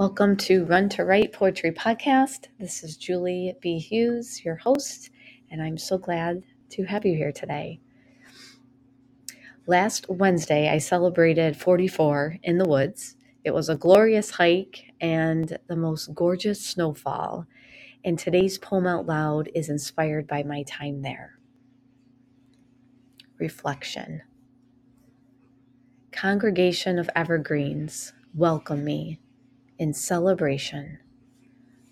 Welcome to Run to Write Poetry Podcast. This is Julie B. Hughes, your host, and I'm so glad to have you here today. Last Wednesday, I celebrated 44 in the woods. It was a glorious hike and the most gorgeous snowfall. And today's poem out loud is inspired by my time there. Reflection Congregation of Evergreens, welcome me in celebration.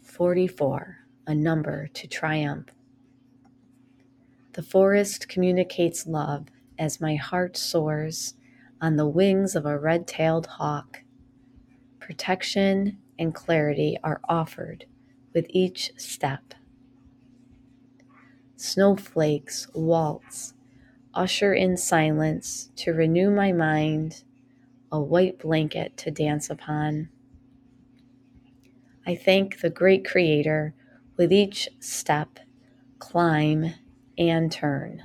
44, a number to triumph. The forest communicates love as my heart soars on the wings of a red tailed hawk. Protection and clarity are offered with each step. Snowflakes waltz, usher in silence to renew my mind, a white blanket to dance upon. I thank the great Creator with each step, climb, and turn.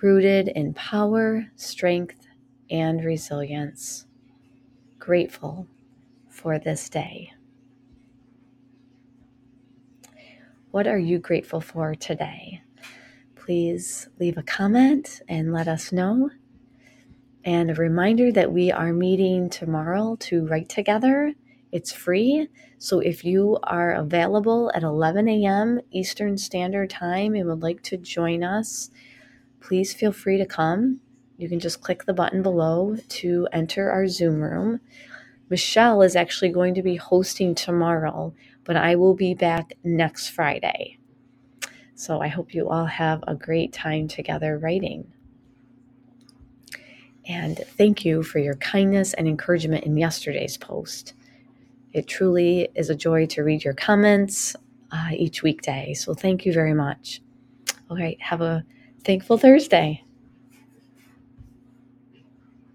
Rooted in power, strength, and resilience. Grateful for this day. What are you grateful for today? Please leave a comment and let us know. And a reminder that we are meeting tomorrow to write together it's free. So if you are available at 11 a.m. Eastern Standard Time and would like to join us, please feel free to come. You can just click the button below to enter our Zoom room. Michelle is actually going to be hosting tomorrow, but I will be back next Friday. So I hope you all have a great time together writing. And thank you for your kindness and encouragement in yesterday's post. It truly is a joy to read your comments uh, each weekday. So thank you very much. All right, have a thankful Thursday.